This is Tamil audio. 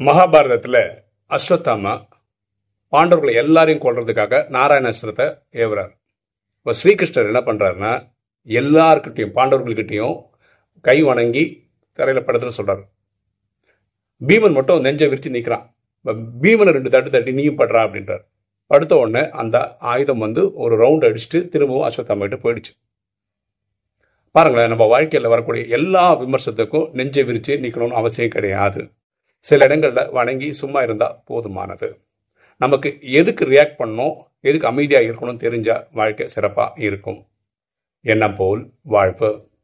மகாபாரதத்தில் அஸ்வத்தாமா பாண்டவர்களை எல்லாரையும் கொள்றதுக்காக நாராயணாஸ்திரத்தை ஏவுறார். இப்போ ஸ்ரீகிருஷ்ணர் என்ன பண்ணுறாருன்னா எல்லார்கிட்டையும் பாண்டவர்கள்கிட்டையும் கை வணங்கி தரையில் படுத்துன்னு சொல்கிறார் பீமன் மட்டும் நெஞ்சை விரித்து நிற்கிறான் இப்போ பீமனை ரெண்டு தட்டு தட்டி நீயும் படுறா அப்படின்றார். படுத்த உடனே அந்த ஆயுதம் வந்து ஒரு ரவுண்ட் அடிச்சுட்டு திரும்பவும் அஸ்வத்தாமா கிட்ட போயிடுச்சு. பாருங்களேன் நம்ம வாழ்க்கையில் வரக்கூடிய எல்லா விமர்சனத்துக்கும் நெஞ்சை விரித்து நிற்கணும்னு அவசியம் கிடையாது. சில இடங்களில் வணங்கி சும்மா இருந்தால் போதுமானது. நமக்கு எதுக்கு ரியாக்ட் பண்ணணும்? எதுக்கு அமைதியாக இருக்கணும்னு தெரிஞ்சால் வாழ்க்கை சிறப்பாக இருக்கும். என்ன போல் வாழ்வு